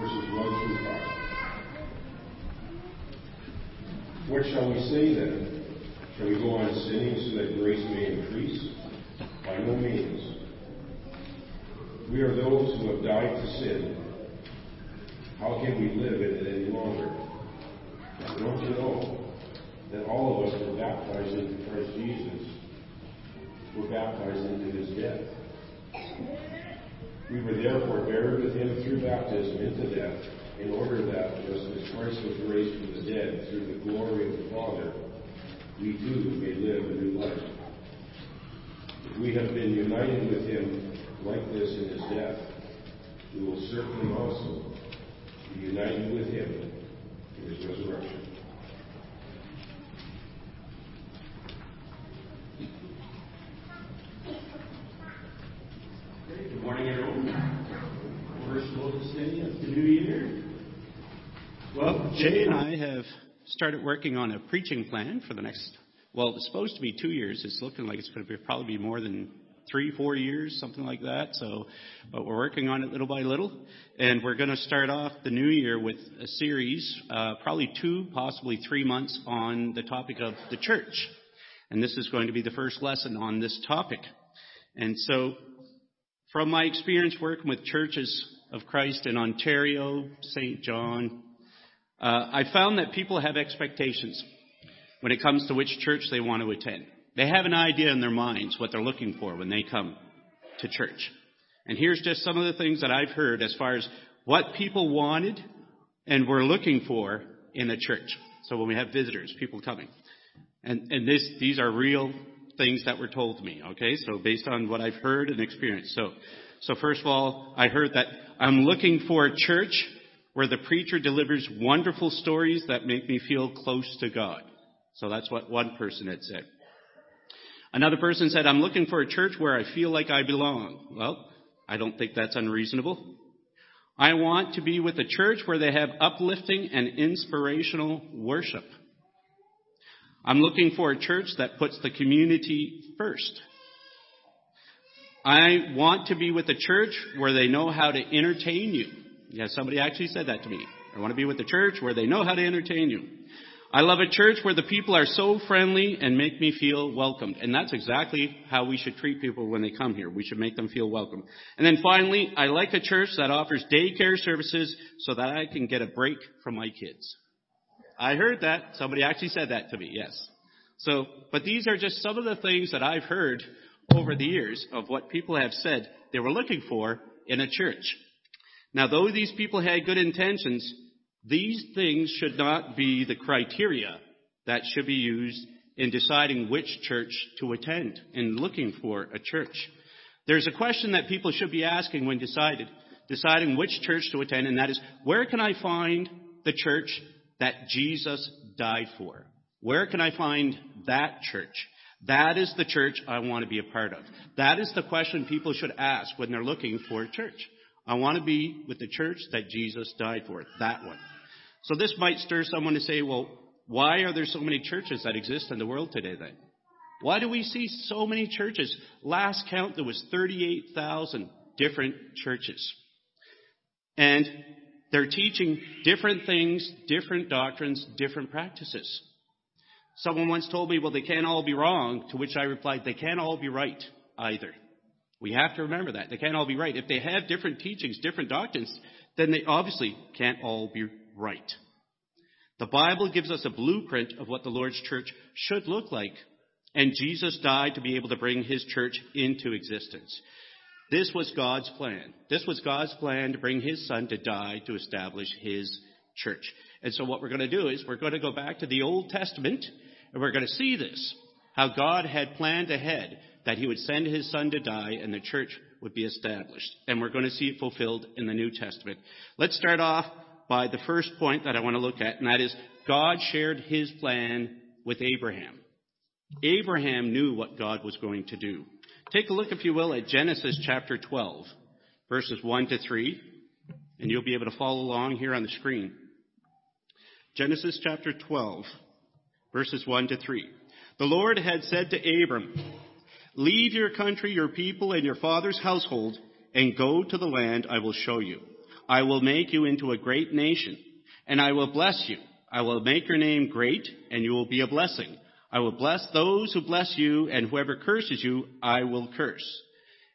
verses 1 through 5. What shall we say then? Shall we go on sinning so that grace may increase? By no means. We are those who have died to sin. How can we live in it any longer? Don't you know that all of us were baptized into Christ Jesus? Were baptized into his death. We were therefore buried with him through baptism into death, in order that, just as Christ was raised from the dead through the glory of the Father, we too may live a new life. If we have been united with him like this in his death, we will certainly also be united with him in his resurrection. Good morning, everyone. First Moses Day of the New Year. Well, Jay and I have started working on a preaching plan for the next, well, it's supposed to be two years. It's looking like it's going to be probably be more than three, four years, something like that. So, but we're working on it little by little. And we're going to start off the new year with a series, uh, probably two, possibly three months on the topic of the church. And this is going to be the first lesson on this topic. And so, from my experience working with churches of Christ in Ontario, St. John, uh, I found that people have expectations when it comes to which church they want to attend. They have an idea in their minds what they're looking for when they come to church. And here's just some of the things that I've heard as far as what people wanted and were looking for in a church. So when we have visitors, people coming. And, and this, these are real things that were told to me, okay? So based on what I've heard and experienced. So, so first of all, I heard that I'm looking for a church where the preacher delivers wonderful stories that make me feel close to God. So that's what one person had said. Another person said, I'm looking for a church where I feel like I belong. Well, I don't think that's unreasonable. I want to be with a church where they have uplifting and inspirational worship. I'm looking for a church that puts the community first. I want to be with a church where they know how to entertain you. Yeah, somebody actually said that to me. I want to be with a church where they know how to entertain you. I love a church where the people are so friendly and make me feel welcomed. And that's exactly how we should treat people when they come here. We should make them feel welcome. And then finally, I like a church that offers daycare services so that I can get a break from my kids. I heard that. Somebody actually said that to me, yes. So, but these are just some of the things that I've heard over the years of what people have said they were looking for in a church. Now, though these people had good intentions, these things should not be the criteria that should be used in deciding which church to attend in looking for a church. There's a question that people should be asking when decided, deciding which church to attend, and that is, where can I find the church that Jesus died for? Where can I find that church? That is the church I want to be a part of. That is the question people should ask when they're looking for a church. I want to be with the church that Jesus died for. That one. So this might stir someone to say, well, why are there so many churches that exist in the world today then? Why do we see so many churches? Last count, there was 38,000 different churches. And they're teaching different things, different doctrines, different practices. Someone once told me, well, they can't all be wrong, to which I replied, they can't all be right either. We have to remember that. They can't all be right. If they have different teachings, different doctrines, then they obviously can't all be right. The Bible gives us a blueprint of what the Lord's church should look like, and Jesus died to be able to bring his church into existence. This was God's plan. This was God's plan to bring his son to die to establish his church. And so what we're going to do is we're going to go back to the Old Testament and we're going to see this. How God had planned ahead that he would send his son to die and the church would be established. And we're going to see it fulfilled in the New Testament. Let's start off by the first point that I want to look at, and that is God shared his plan with Abraham. Abraham knew what God was going to do. Take a look, if you will, at Genesis chapter 12, verses 1 to 3, and you'll be able to follow along here on the screen. Genesis chapter 12, verses 1 to 3. The Lord had said to Abram, Leave your country, your people, and your father's household, and go to the land I will show you. I will make you into a great nation, and I will bless you. I will make your name great, and you will be a blessing. I will bless those who bless you, and whoever curses you, I will curse.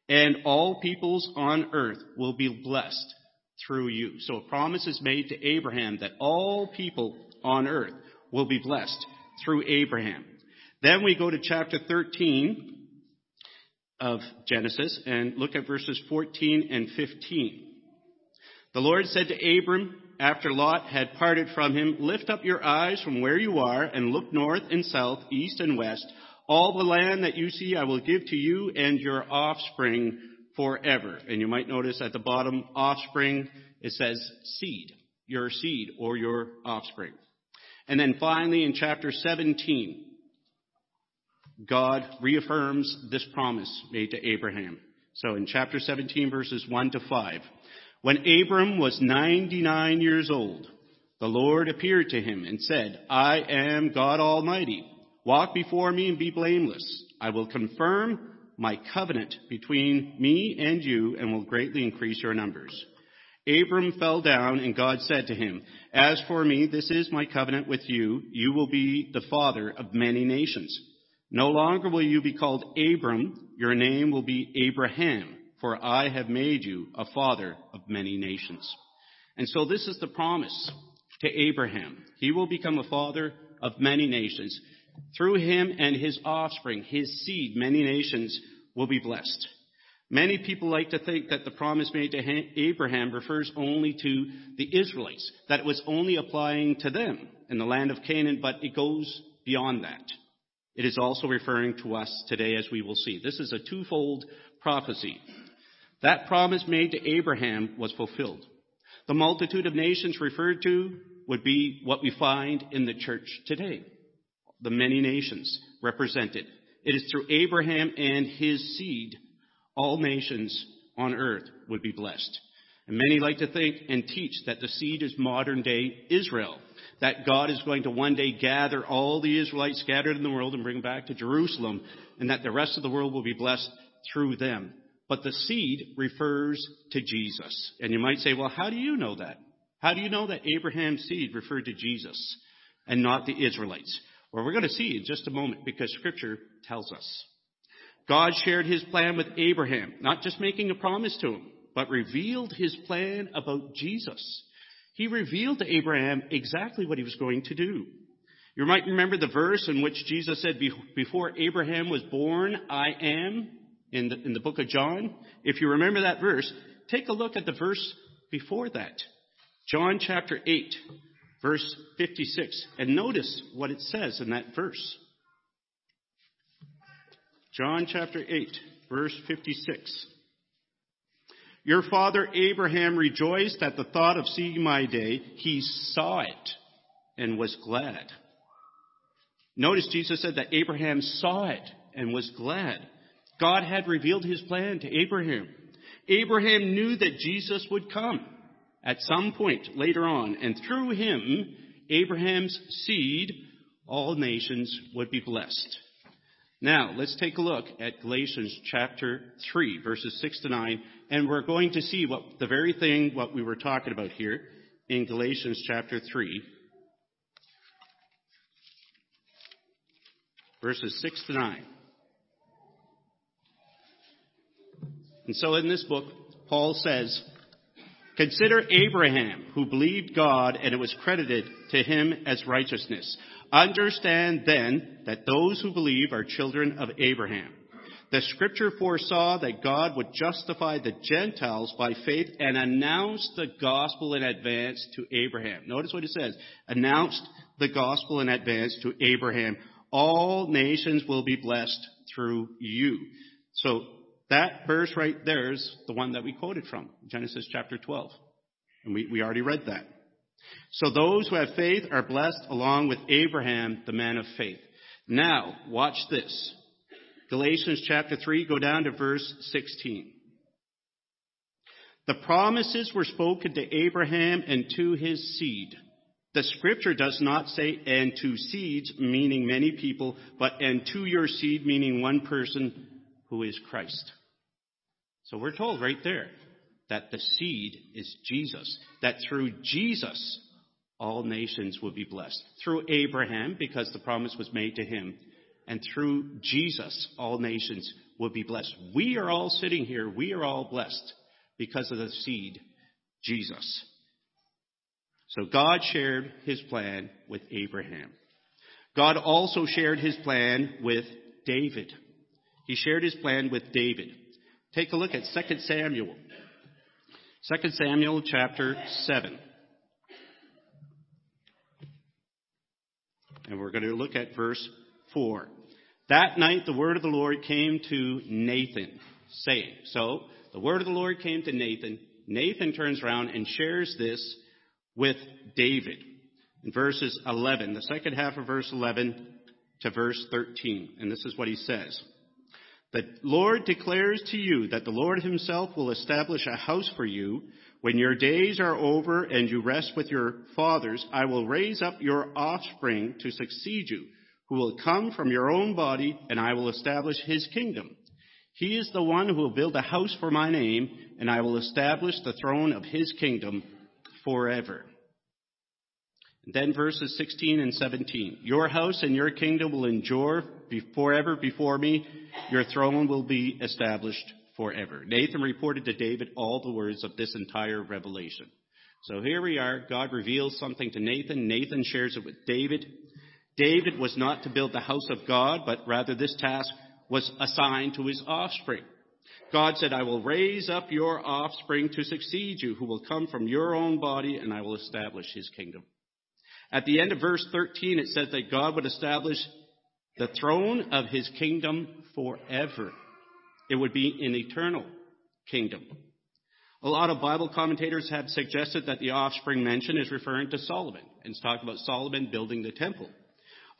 And all peoples on earth will be blessed through you. So a promise is made to Abraham that all people on earth will be blessed through Abraham. Then we go to chapter 13 of Genesis and look at verses 14 and 15. The Lord said to Abram, after Lot had parted from him, Lift up your eyes from where you are and look north and south, east and west. All the land that you see I will give to you and your offspring forever. And you might notice at the bottom, offspring, it says seed, your seed or your offspring. And then finally in chapter 17, God reaffirms this promise made to Abraham. So in chapter 17 verses 1 to 5, when Abram was 99 years old, the Lord appeared to him and said, I am God Almighty. Walk before me and be blameless. I will confirm my covenant between me and you and will greatly increase your numbers. Abram fell down and God said to him, As for me, this is my covenant with you. You will be the father of many nations. No longer will you be called Abram, your name will be Abraham, for I have made you a father of many nations. And so this is the promise to Abraham. He will become a father of many nations. Through him and his offspring, his seed, many nations will be blessed. Many people like to think that the promise made to Abraham refers only to the Israelites, that it was only applying to them in the land of Canaan, but it goes beyond that. It is also referring to us today, as we will see. This is a twofold prophecy. That promise made to Abraham was fulfilled. The multitude of nations referred to would be what we find in the church today. The many nations represented. It is through Abraham and his seed all nations on earth would be blessed. And many like to think and teach that the seed is modern day Israel that God is going to one day gather all the Israelites scattered in the world and bring them back to Jerusalem, and that the rest of the world will be blessed through them. But the seed refers to Jesus. And you might say, well, how do you know that? How do you know that Abraham's seed referred to Jesus and not the Israelites? Well, we're going to see in just a moment because scripture tells us. God shared his plan with Abraham, not just making a promise to him, but revealed his plan about Jesus. He revealed to Abraham exactly what he was going to do. You might remember the verse in which Jesus said, before Abraham was born, I am, in the, in the book of John. If you remember that verse, take a look at the verse before that. John chapter 8, verse 56. And notice what it says in that verse. John chapter 8, verse 56. Your father Abraham rejoiced at the thought of seeing my day. He saw it and was glad. Notice Jesus said that Abraham saw it and was glad. God had revealed his plan to Abraham. Abraham knew that Jesus would come at some point later on, and through him, Abraham's seed, all nations would be blessed. Now, let's take a look at Galatians chapter 3, verses 6 to 9, and we're going to see what the very thing what we were talking about here in Galatians chapter 3, verses 6 to 9. And so in this book, Paul says, Consider Abraham, who believed God, and it was credited to him as righteousness. Understand then that those who believe are children of Abraham. The scripture foresaw that God would justify the Gentiles by faith and announced the gospel in advance to Abraham. Notice what it says. Announced the gospel in advance to Abraham. All nations will be blessed through you. So that verse right there is the one that we quoted from, Genesis chapter 12. And we, we already read that. So those who have faith are blessed along with Abraham, the man of faith. Now, watch this. Galatians chapter 3, go down to verse 16. The promises were spoken to Abraham and to his seed. The scripture does not say, and to seeds, meaning many people, but and to your seed, meaning one person who is Christ. So we're told right there that the seed is Jesus, that through Jesus all nations will be blessed. Through Abraham, because the promise was made to him, and through Jesus all nations will be blessed. We are all sitting here, we are all blessed because of the seed, Jesus. So God shared his plan with Abraham. God also shared his plan with David. He shared his plan with David. Take a look at 2 Samuel. 2 Samuel chapter 7. And we're going to look at verse 4. That night the word of the Lord came to Nathan, saying, So, the word of the Lord came to Nathan. Nathan turns around and shares this with David. In verses 11, the second half of verse 11 to verse 13. And this is what he says. The Lord declares to you that the Lord himself will establish a house for you. When your days are over and you rest with your fathers, I will raise up your offspring to succeed you, who will come from your own body, and I will establish his kingdom. He is the one who will build a house for my name, and I will establish the throne of his kingdom forever. Then verses 16 and 17. Your house and your kingdom will endure forever before me. Your throne will be established forever. Nathan reported to David all the words of this entire revelation. So here we are. God reveals something to Nathan. Nathan shares it with David. David was not to build the house of God, but rather this task was assigned to his offspring. God said, I will raise up your offspring to succeed you, who will come from your own body, and I will establish his kingdom. At the end of verse 13, it says that God would establish the throne of his kingdom forever. It would be an eternal kingdom. A lot of Bible commentators have suggested that the offspring mentioned is referring to Solomon, and it's talking about Solomon building the temple.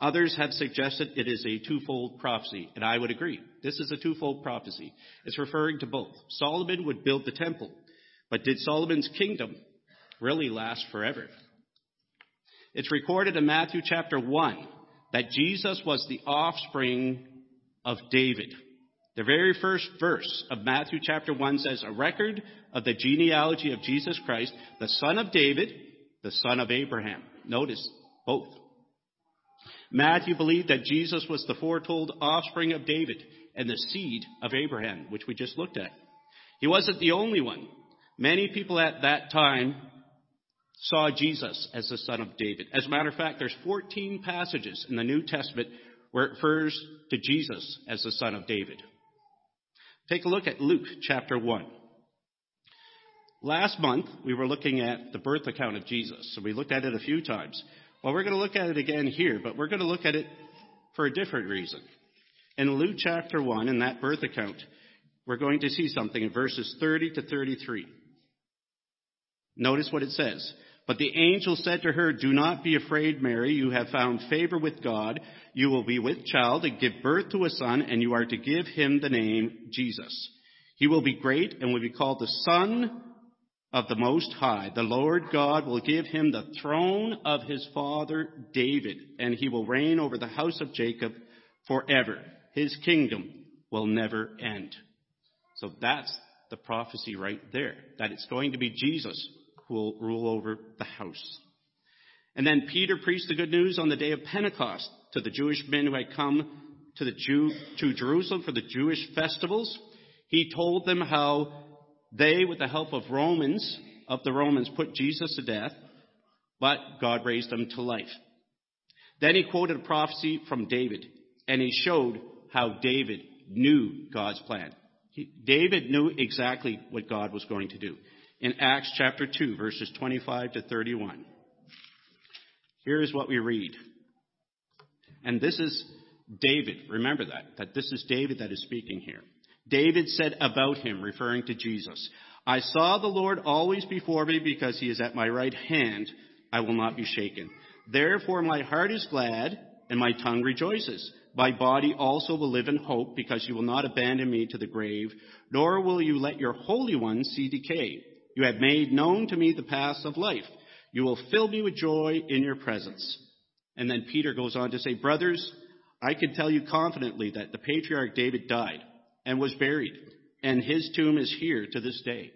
Others have suggested it is a twofold prophecy, and I would agree. This is a twofold prophecy. It's referring to both. Solomon would build the temple, but did Solomon's kingdom really last forever? It's recorded in Matthew chapter 1 that Jesus was the offspring of David. The very first verse of Matthew chapter 1 says, A record of the genealogy of Jesus Christ, the son of David, the son of Abraham. Notice both. Matthew believed that Jesus was the foretold offspring of David and the seed of Abraham, which we just looked at. He wasn't the only one. Many people at that time saw Jesus as the son of David. As a matter of fact, there's 14 passages in the New Testament where it refers to Jesus as the son of David. Take a look at Luke chapter 1. Last month, we were looking at the birth account of Jesus, so we looked at it a few times. Well, we're going to look at it again here, but we're going to look at it for a different reason. In Luke chapter 1, in that birth account, we're going to see something in verses 30 to 33. Notice what it says. But the angel said to her, Do not be afraid, Mary. You have found favor with God. You will be with child and give birth to a son, and you are to give him the name Jesus. He will be great and will be called the Son of the Most High. The Lord God will give him the throne of his father David, and he will reign over the house of Jacob forever. His kingdom will never end. So that's the prophecy right there, that it's going to be Jesus who will rule over the house. And then Peter preached the good news on the day of Pentecost to the Jewish men who had come to the Jew, to Jerusalem for the Jewish festivals. He told them how they, with the help of Romans, of the Romans, put Jesus to death, but God raised him to life. Then he quoted a prophecy from David, and he showed how David knew God's plan. He, David knew exactly what God was going to do in Acts chapter 2, verses 25 to 31. Here is what we read. And this is David. Remember that, that this is David that is speaking here. David said about him, referring to Jesus, I saw the Lord always before me because he is at my right hand. I will not be shaken. Therefore my heart is glad and my tongue rejoices. My body also will live in hope because you will not abandon me to the grave, nor will you let your Holy One see decay. You have made known to me the paths of life. You will fill me with joy in your presence. And then Peter goes on to say, Brothers, I can tell you confidently that the patriarch David died and was buried, and his tomb is here to this day.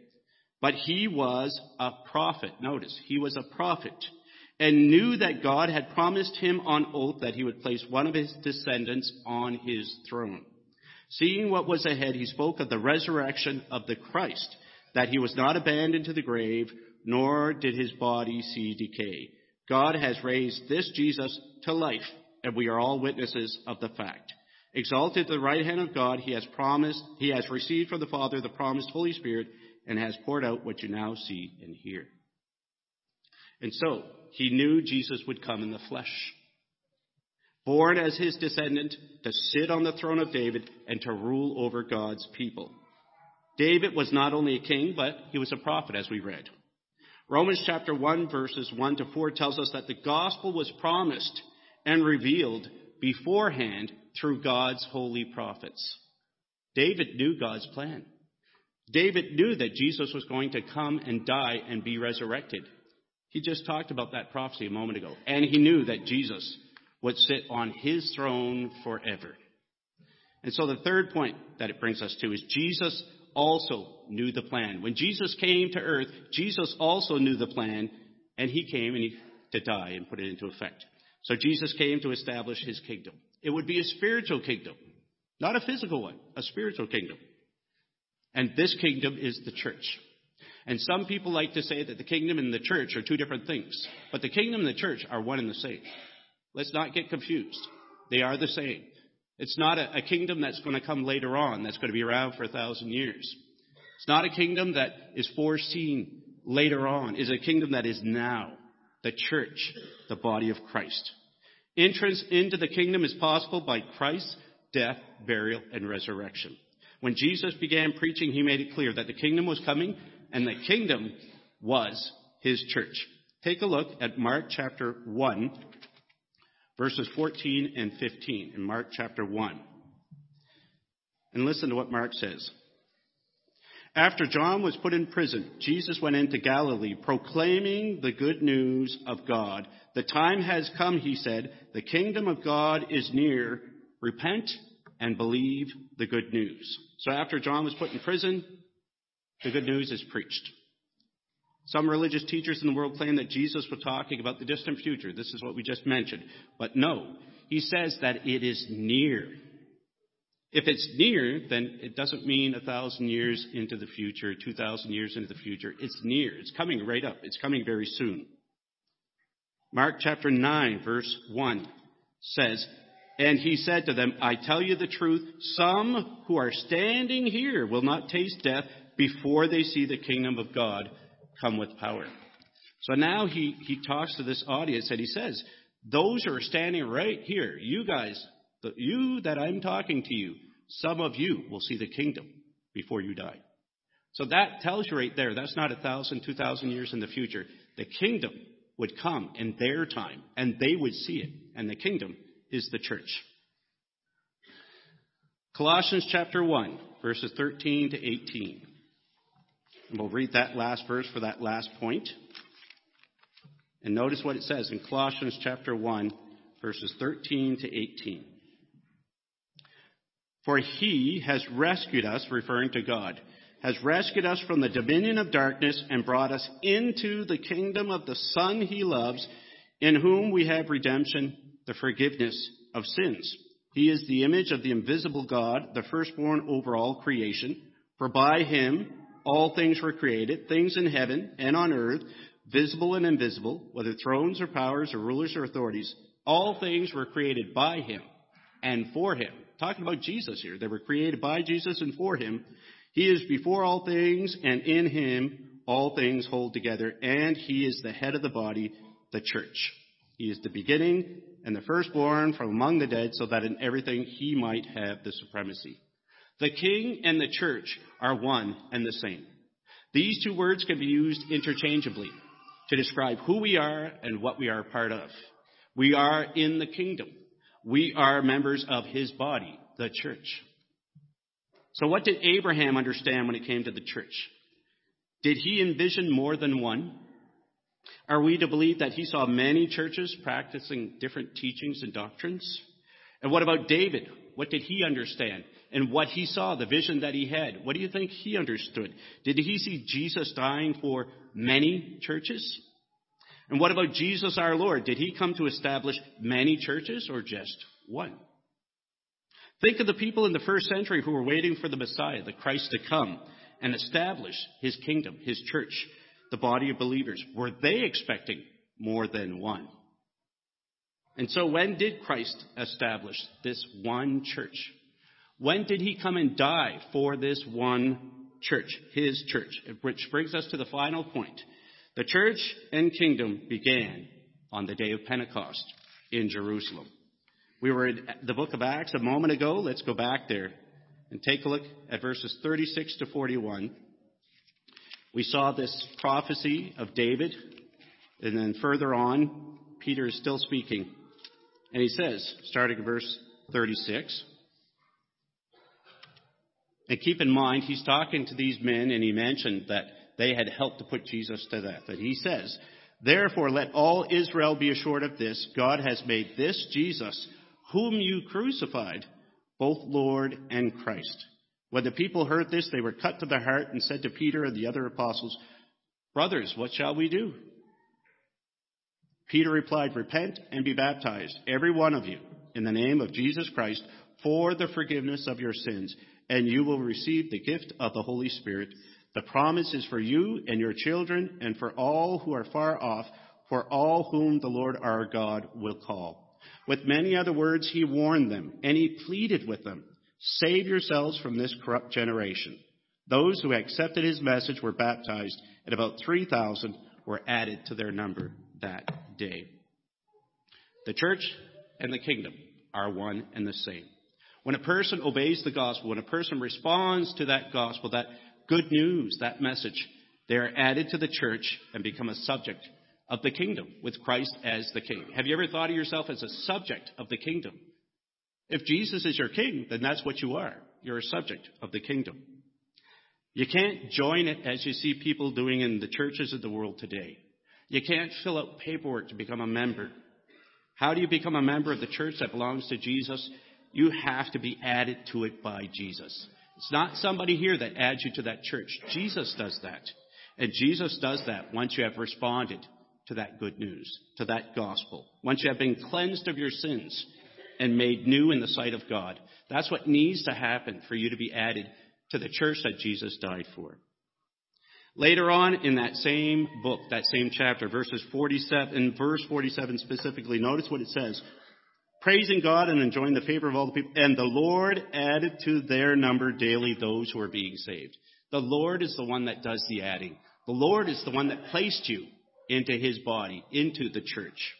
But he was a prophet. Notice, he was a prophet and knew that God had promised him on oath that he would place one of his descendants on his throne. Seeing what was ahead, he spoke of the resurrection of the Christ, that he was not abandoned to the grave, nor did his body see decay. God has raised this Jesus to life, and we are all witnesses of the fact. Exalted to the right hand of God, he has promised, he has received from the Father the promised Holy Spirit, and has poured out what you now see and hear. And so, he knew Jesus would come in the flesh. Born as his descendant to sit on the throne of David and to rule over God's people. David was not only a king, but he was a prophet, as we read. Romans chapter 1, verses 1 to 4 tells us that the gospel was promised and revealed beforehand through God's holy prophets. David knew God's plan. David knew that Jesus was going to come and die and be resurrected. He just talked about that prophecy a moment ago. And he knew that Jesus would sit on his throne forever. And so the third point that it brings us to is Jesus also knew the plan. When Jesus came to earth, Jesus also knew the plan, and he came and he, to die and put it into effect. So Jesus came to establish his kingdom. It would be a spiritual kingdom, not a physical one, a spiritual kingdom. And this kingdom is the church. And some people like to say that the kingdom and the church are two different things. But the kingdom and the church are one and the same. Let's not get confused. They are the same. It's not a, a kingdom that's going to come later on, that's going to be around for a thousand years. It's not a kingdom that is foreseen later on. It's a kingdom that is now. The church, the body of Christ. Entrance into the kingdom is possible by Christ's death, burial, and resurrection. When Jesus began preaching, he made it clear that the kingdom was coming and the kingdom was his church. Take a look at Mark chapter 1, verses 14 and 15 in Mark chapter 1. And listen to what Mark says. After John was put in prison, Jesus went into Galilee proclaiming the good news of God. The time has come, he said. The kingdom of God is near. Repent and believe the good news. So after John was put in prison, the good news is preached. Some religious teachers in the world claim that Jesus was talking about the distant future. This is what we just mentioned. But no, he says that it is near. If it's near, then it doesn't mean a thousand years into the future, two thousand years into the future. It's near. It's coming right up. It's coming very soon. Mark chapter 9, verse 1 says, And he said to them, I tell you the truth, some who are standing here will not taste death before they see the kingdom of God come with power. So now he, he talks to this audience and he says, Those who are standing right here, you guys, the, you that I'm talking to you, some of you will see the kingdom before you die. So that tells you right there, that's not a thousand, two thousand years in the future. The kingdom would come in their time, and they would see it. And the kingdom is the church. Colossians chapter 1, verses 13 to 18. And we'll read that last verse for that last point. And notice what it says in Colossians chapter 1, verses 13 to 18. For he has rescued us, referring to God, has rescued us from the dominion of darkness and brought us into the kingdom of the Son he loves, in whom we have redemption, the forgiveness of sins. He is the image of the invisible God, the firstborn over all creation. For by him all things were created, things in heaven and on earth, visible and invisible, whether thrones or powers or rulers or authorities. All things were created by him and for him talking about Jesus here. They were created by Jesus and for him. He is before all things, and in him all things hold together, and he is the head of the body, the church. He is the beginning and the firstborn from among the dead, so that in everything he might have the supremacy. The king and the church are one and the same. These two words can be used interchangeably to describe who we are and what we are part of. We are in the kingdom. We are members of his body, the church. So what did Abraham understand when it came to the church? Did he envision more than one? Are we to believe that he saw many churches practicing different teachings and doctrines? And what about David? What did he understand? and what he saw, the vision that he had. What do you think he understood? Did he see Jesus dying for many churches? And what about Jesus our Lord? Did he come to establish many churches or just one? Think of the people in the first century who were waiting for the Messiah, the Christ to come and establish his kingdom, his church, the body of believers. Were they expecting more than one? And so when did Christ establish this one church? When did he come and die for this one church, his church? Which brings us to the final point. The church and kingdom began on the day of Pentecost in Jerusalem. We were in the book of Acts a moment ago. Let's go back there and take a look at verses 36 to 41. We saw this prophecy of David, and then further on, Peter is still speaking. And he says, starting at verse 36, and keep in mind, he's talking to these men, and he mentioned that they had helped to put Jesus to death. And he says, Therefore, let all Israel be assured of this God has made this Jesus, whom you crucified, both Lord and Christ. When the people heard this, they were cut to the heart and said to Peter and the other apostles, Brothers, what shall we do? Peter replied, Repent and be baptized, every one of you, in the name of Jesus Christ, for the forgiveness of your sins, and you will receive the gift of the Holy Spirit. The promise is for you and your children, and for all who are far off, for all whom the Lord our God will call. With many other words, he warned them, and he pleaded with them, Save yourselves from this corrupt generation. Those who accepted his message were baptized, and about 3,000 were added to their number that day. The church and the kingdom are one and the same. When a person obeys the gospel, when a person responds to that gospel, that good news, that message, they are added to the church and become a subject of the kingdom with Christ as the king. Have you ever thought of yourself as a subject of the kingdom? If Jesus is your king, then that's what you are. You're a subject of the kingdom. You can't join it as you see people doing in the churches of the world today. You can't fill out paperwork to become a member. How do you become a member of the church that belongs to Jesus? You have to be added to it by Jesus. It's not somebody here that adds you to that church. Jesus does that. And Jesus does that once you have responded to that good news, to that gospel. Once you have been cleansed of your sins and made new in the sight of God. That's what needs to happen for you to be added to the church that Jesus died for. Later on in that same book, that same chapter, verses 47, in verse 47 specifically, notice what it says. Praising God and enjoying the favor of all the people. And the Lord added to their number daily those who are being saved. The Lord is the one that does the adding. The Lord is the one that placed you into His body, into the church.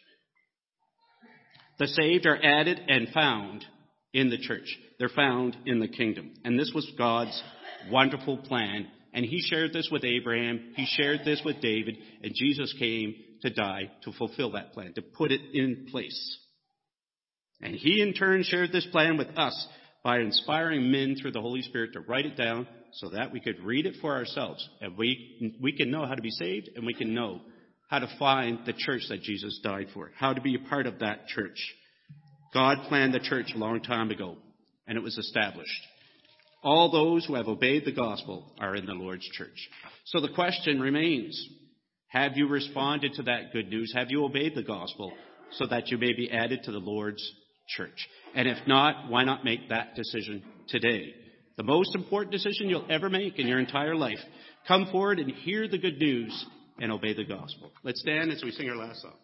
The saved are added and found in the church. They're found in the kingdom. And this was God's wonderful plan and he shared this with Abraham, he shared this with David, and Jesus came to die to fulfill that plan, to put it in place. And he in turn shared this plan with us by inspiring men through the Holy Spirit to write it down so that we could read it for ourselves and we, we can know how to be saved and we can know how to find the church that Jesus died for, how to be a part of that church. God planned the church a long time ago and it was established. All those who have obeyed the gospel are in the Lord's church. So the question remains, have you responded to that good news? Have you obeyed the gospel so that you may be added to the Lord's church? And if not, why not make that decision today? The most important decision you'll ever make in your entire life. Come forward and hear the good news and obey the gospel. Let's stand as we sing our last song.